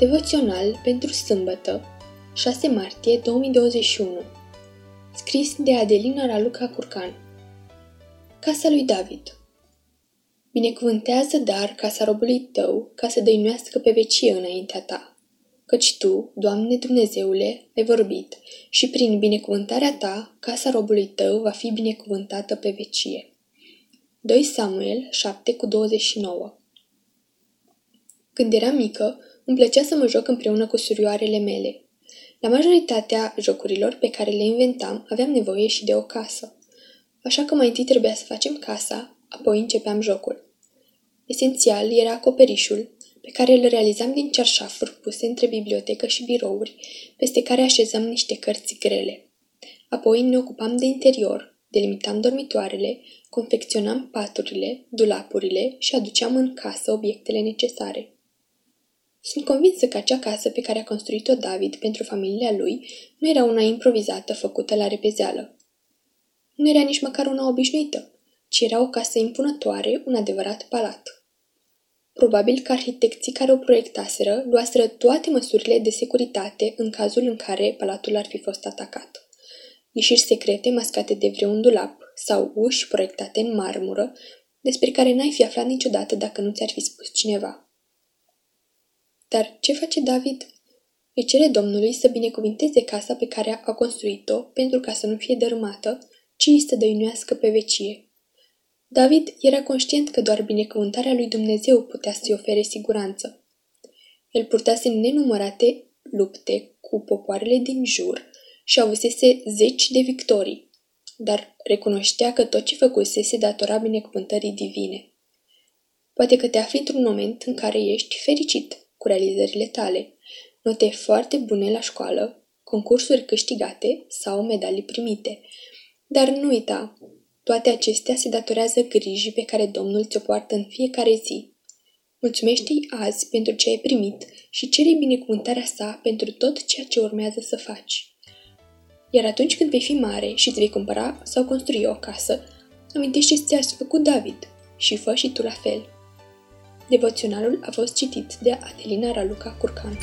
Devoțional pentru sâmbătă, 6 martie 2021 Scris de Adelina Raluca Curcan Casa lui David Binecuvântează dar casa robului tău ca să dăinuiască pe vecie înaintea ta. Căci tu, Doamne Dumnezeule, ai vorbit și prin binecuvântarea ta, casa robului tău va fi binecuvântată pe vecie. 2 Samuel 7 cu 29 Când eram mică, îmi plăcea să mă joc împreună cu surioarele mele. La majoritatea jocurilor pe care le inventam, aveam nevoie și de o casă. Așa că mai întâi trebuia să facem casa, apoi începeam jocul. Esențial era acoperișul, pe care îl realizam din cearșafuri puse între bibliotecă și birouri, peste care așezam niște cărți grele. Apoi ne ocupam de interior, delimitam dormitoarele, confecționam paturile, dulapurile și aduceam în casă obiectele necesare. Sunt convinsă că acea casă pe care a construit-o David pentru familia lui nu era una improvizată făcută la repezeală. Nu era nici măcar una obișnuită, ci era o casă impunătoare, un adevărat palat. Probabil că arhitecții care o proiectaseră luaseră toate măsurile de securitate în cazul în care palatul ar fi fost atacat. Ieșiri secrete mascate de vreun dulap sau uși proiectate în marmură, despre care n-ai fi aflat niciodată dacă nu ți-ar fi spus cineva. Dar ce face David? Îi cere Domnului să binecuvinteze casa pe care a construit-o pentru ca să nu fie dărâmată, ci să dăinuiască pe vecie. David era conștient că doar binecuvântarea lui Dumnezeu putea să-i ofere siguranță. El purtase nenumărate lupte cu popoarele din jur și avusese zeci de victorii, dar recunoștea că tot ce făcuse se datora binecuvântării divine. Poate că te afli într-un moment în care ești fericit, cu realizările tale, note foarte bune la școală, concursuri câștigate sau medalii primite. Dar nu uita, toate acestea se datorează grijii pe care Domnul ți-o poartă în fiecare zi. Mulțumește-i azi pentru ce ai primit și cere binecuvântarea sa pentru tot ceea ce urmează să faci. Iar atunci când vei fi mare și îți vei cumpăra sau construi o casă, amintește ce ți-a făcut David și fă și tu la fel. Devoționalul a fost citit de Adelina Raluca Curcan.